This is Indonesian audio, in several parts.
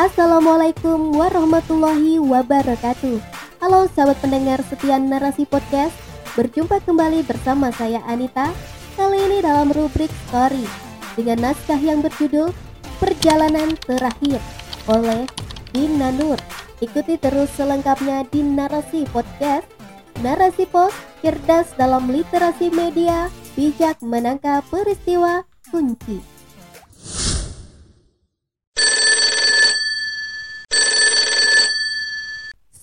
Assalamualaikum warahmatullahi wabarakatuh. Halo sahabat pendengar setia narasi podcast, berjumpa kembali bersama saya Anita. Kali ini dalam rubrik story dengan naskah yang berjudul Perjalanan Terakhir oleh Dina Nur. Ikuti terus selengkapnya di narasi podcast. Narasi pos cerdas dalam literasi media, bijak menangkap peristiwa kunci.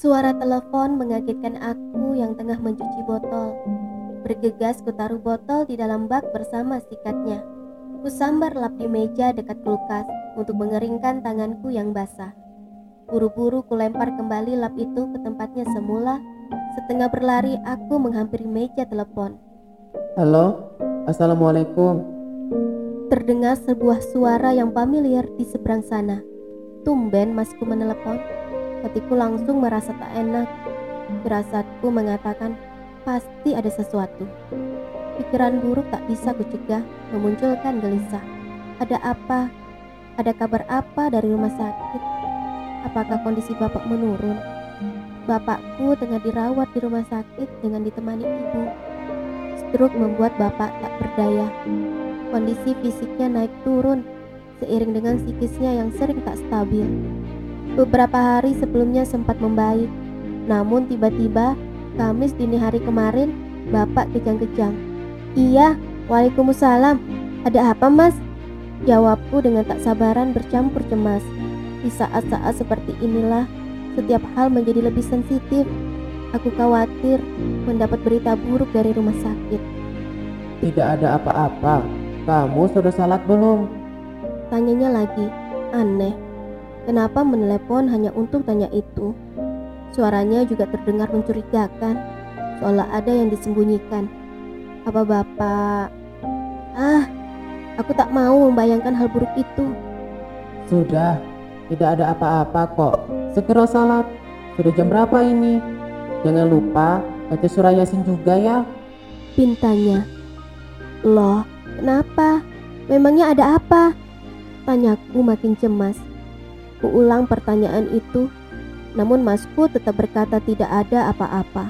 Suara telepon mengagetkan aku yang tengah mencuci botol. Bergegas ku taruh botol di dalam bak bersama sikatnya. Ku sambar lap di meja dekat kulkas untuk mengeringkan tanganku yang basah. Buru-buru ku lempar kembali lap itu ke tempatnya semula. Setengah berlari aku menghampiri meja telepon. Halo, Assalamualaikum. Terdengar sebuah suara yang familiar di seberang sana. Tumben masku menelepon. Hatiku langsung merasa tak enak. Firasatku mengatakan pasti ada sesuatu. Pikiran buruk tak bisa kucegah memunculkan gelisah. Ada apa? Ada kabar apa dari rumah sakit? Apakah kondisi bapak menurun? Bapakku tengah dirawat di rumah sakit dengan ditemani ibu. Stroke membuat bapak tak berdaya. Kondisi fisiknya naik turun seiring dengan psikisnya yang sering tak stabil. Beberapa hari sebelumnya sempat membaik, namun tiba-tiba Kamis dini hari kemarin Bapak kejang-kejang. Iya, Waalaikumsalam. Ada apa mas? Jawabku dengan tak sabaran bercampur cemas. Di saat-saat seperti inilah, setiap hal menjadi lebih sensitif. Aku khawatir mendapat berita buruk dari rumah sakit. Tidak ada apa-apa. Kamu sudah salat belum? Tanyanya lagi, aneh. Kenapa menelepon hanya untuk tanya itu? Suaranya juga terdengar mencurigakan, seolah ada yang disembunyikan. Apa bapak? Ah, aku tak mau membayangkan hal buruk itu. Sudah, tidak ada apa-apa kok. Segera salat. Sudah jam berapa ini? Jangan lupa baca surah Yasin juga ya. Pintanya. Loh, kenapa? Memangnya ada apa? Tanyaku makin cemas. Kuulang pertanyaan itu, namun masku tetap berkata tidak ada apa-apa.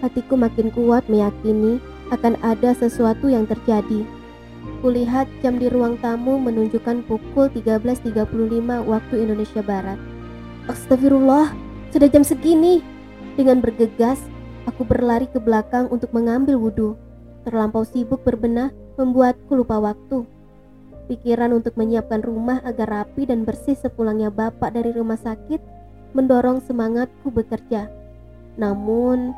Hatiku makin kuat meyakini akan ada sesuatu yang terjadi. Kulihat jam di ruang tamu menunjukkan pukul 13.35 waktu Indonesia Barat. Astagfirullah, sudah jam segini. Dengan bergegas, aku berlari ke belakang untuk mengambil wudhu. Terlampau sibuk berbenah membuatku lupa waktu. Pikiran untuk menyiapkan rumah agar rapi dan bersih sepulangnya bapak dari rumah sakit mendorong semangatku bekerja. Namun,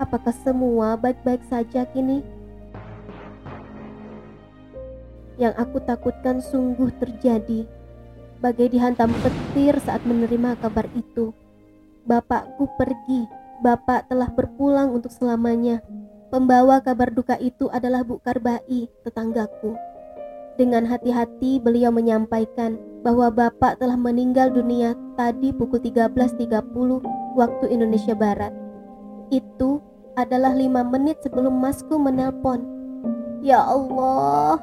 apakah semua baik-baik saja kini? Yang aku takutkan sungguh terjadi. Bagai dihantam petir saat menerima kabar itu. Bapakku pergi, bapak telah berpulang untuk selamanya. Pembawa kabar duka itu adalah Bu Karbai, tetanggaku. Dengan hati-hati beliau menyampaikan bahwa Bapak telah meninggal dunia tadi pukul 13.30 waktu Indonesia Barat. Itu adalah lima menit sebelum Masku menelpon. Ya Allah.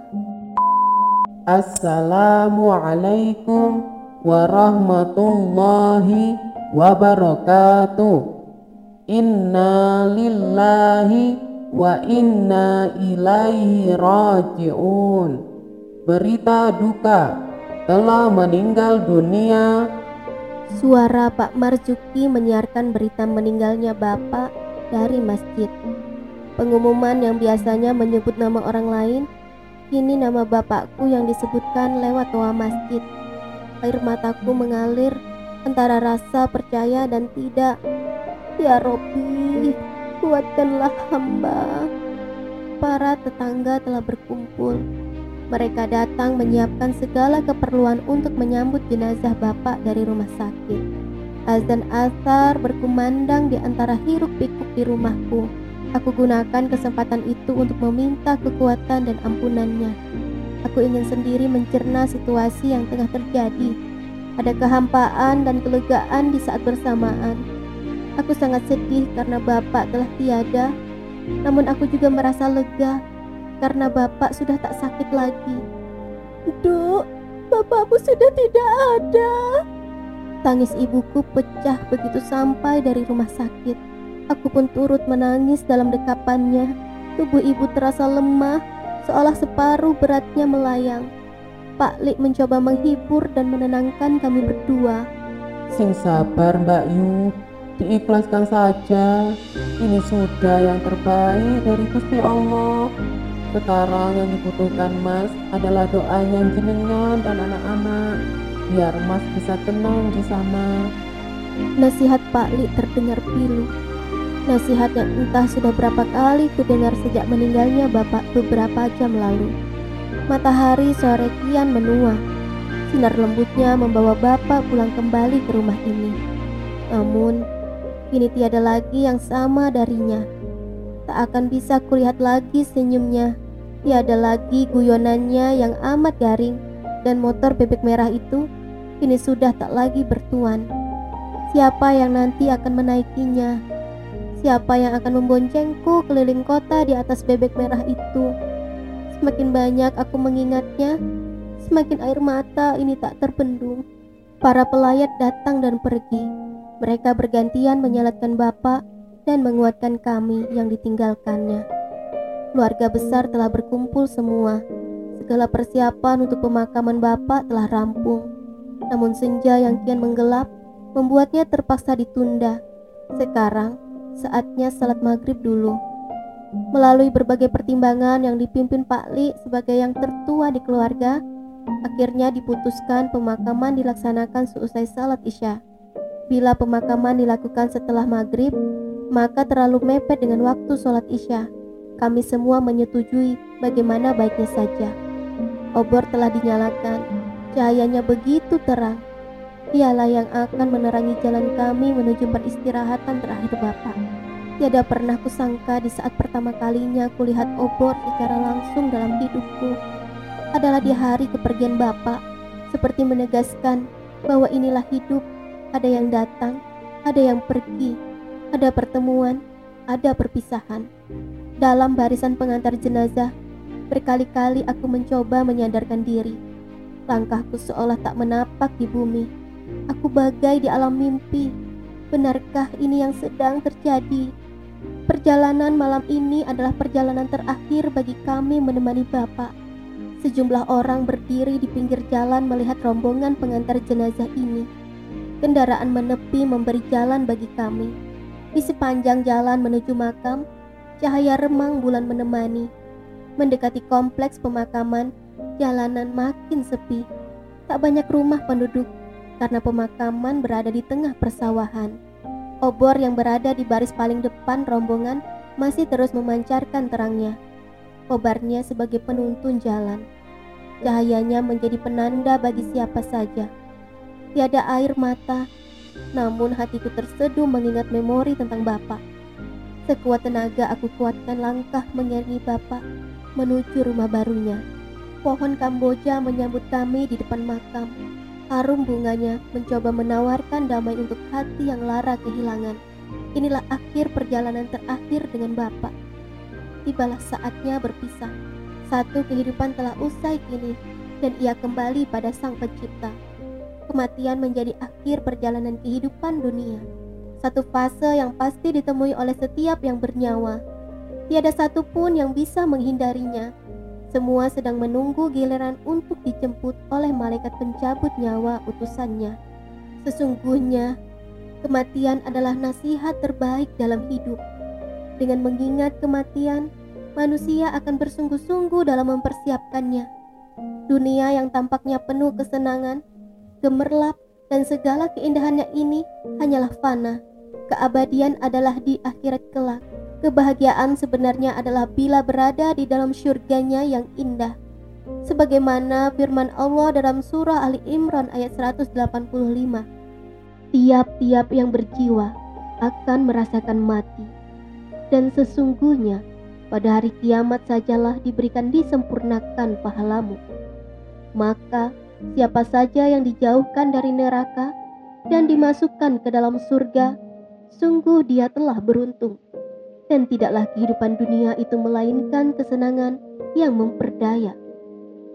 Assalamualaikum warahmatullahi wabarakatuh. Inna lillahi wa inna ilaihi raji'un berita duka telah meninggal dunia. Suara Pak Marzuki menyiarkan berita meninggalnya Bapak dari masjid. Pengumuman yang biasanya menyebut nama orang lain, kini nama bapakku yang disebutkan lewat toa masjid. Air mataku mengalir antara rasa percaya dan tidak. Ya Robi, kuatkanlah hamba. Para tetangga telah berkumpul mereka datang menyiapkan segala keperluan untuk menyambut jenazah bapak dari rumah sakit. Azan asar berkumandang di antara hiruk pikuk di rumahku. Aku gunakan kesempatan itu untuk meminta kekuatan dan ampunannya. Aku ingin sendiri mencerna situasi yang tengah terjadi. Ada kehampaan dan kelegaan di saat bersamaan. Aku sangat sedih karena bapak telah tiada, namun aku juga merasa lega karena bapak sudah tak sakit lagi. Duk, bapakmu sudah tidak ada. Tangis ibuku pecah begitu sampai dari rumah sakit. Aku pun turut menangis dalam dekapannya. Tubuh ibu terasa lemah, seolah separuh beratnya melayang. Pak Lik mencoba menghibur dan menenangkan kami berdua. Sing sabar Mbak Yu, diikhlaskan saja. Ini sudah yang terbaik dari Gusti Allah. Sekarang yang dibutuhkan Mas adalah doanya jenengan dan anak-anak biar Mas bisa tenang di sana. Nasihat Pak Li terdengar pilu. Nasihat yang entah sudah berapa kali kudengar sejak meninggalnya Bapak beberapa jam lalu. Matahari sore kian menua. Sinar lembutnya membawa Bapak pulang kembali ke rumah ini. Namun, kini tiada lagi yang sama darinya. Tak akan bisa kulihat lagi senyumnya. Tiada lagi guyonannya yang amat garing dan motor bebek merah itu kini sudah tak lagi bertuan. Siapa yang nanti akan menaikinya? Siapa yang akan memboncengku keliling kota di atas bebek merah itu? Semakin banyak aku mengingatnya, semakin air mata ini tak terbendung. Para pelayat datang dan pergi. Mereka bergantian menyalatkan bapak dan menguatkan kami yang ditinggalkannya. Keluarga besar telah berkumpul semua. Segala persiapan untuk pemakaman bapak telah rampung. Namun senja yang kian menggelap membuatnya terpaksa ditunda. Sekarang saatnya salat maghrib dulu. Melalui berbagai pertimbangan yang dipimpin Pak Li sebagai yang tertua di keluarga, akhirnya diputuskan pemakaman dilaksanakan seusai salat isya. Bila pemakaman dilakukan setelah maghrib, maka terlalu mepet dengan waktu sholat isya. Kami semua menyetujui bagaimana baiknya saja. Obor telah dinyalakan, Cahayanya begitu terang. Dialah yang akan menerangi jalan kami menuju peristirahatan terakhir Bapak. Tiada pernah kusangka di saat pertama kalinya kulihat obor secara langsung dalam hidupku adalah di hari kepergian Bapak, seperti menegaskan bahwa inilah hidup, ada yang datang, ada yang pergi, ada pertemuan, ada perpisahan. Dalam barisan pengantar jenazah, berkali-kali aku mencoba menyadarkan diri Langkahku seolah tak menapak di bumi. Aku bagai di alam mimpi. Benarkah ini yang sedang terjadi? Perjalanan malam ini adalah perjalanan terakhir bagi kami menemani Bapak. Sejumlah orang berdiri di pinggir jalan melihat rombongan pengantar jenazah ini. Kendaraan menepi memberi jalan bagi kami. Di sepanjang jalan menuju makam, cahaya remang bulan menemani. Mendekati kompleks pemakaman, Jalanan makin sepi, tak banyak rumah penduduk karena pemakaman berada di tengah persawahan. Obor yang berada di baris paling depan rombongan masih terus memancarkan terangnya. Kobarnya sebagai penuntun jalan. Cahayanya menjadi penanda bagi siapa saja. Tiada air mata, namun hatiku terseduh mengingat memori tentang Bapak. Sekuat tenaga aku kuatkan langkah mengiringi Bapak menuju rumah barunya. Pohon Kamboja menyambut kami di depan makam. Harum bunganya mencoba menawarkan damai untuk hati yang lara kehilangan. Inilah akhir perjalanan terakhir dengan Bapak. Tibalah saatnya berpisah. Satu kehidupan telah usai kini dan ia kembali pada Sang Pencipta. Kematian menjadi akhir perjalanan kehidupan dunia. Satu fase yang pasti ditemui oleh setiap yang bernyawa. Tiada satupun yang bisa menghindarinya semua sedang menunggu giliran untuk dijemput oleh malaikat pencabut nyawa utusannya. Sesungguhnya, kematian adalah nasihat terbaik dalam hidup. Dengan mengingat kematian, manusia akan bersungguh-sungguh dalam mempersiapkannya. Dunia yang tampaknya penuh kesenangan, gemerlap, dan segala keindahannya ini hanyalah fana. Keabadian adalah di akhirat kelak. Kebahagiaan sebenarnya adalah bila berada di dalam syurganya yang indah. Sebagaimana firman Allah dalam surah Ali Imran ayat 185. Tiap-tiap yang berjiwa akan merasakan mati. Dan sesungguhnya pada hari kiamat sajalah diberikan disempurnakan pahalamu. Maka siapa saja yang dijauhkan dari neraka dan dimasukkan ke dalam surga, sungguh dia telah beruntung dan tidaklah kehidupan dunia itu melainkan kesenangan yang memperdaya.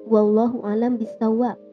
Wallahu alam bisawab.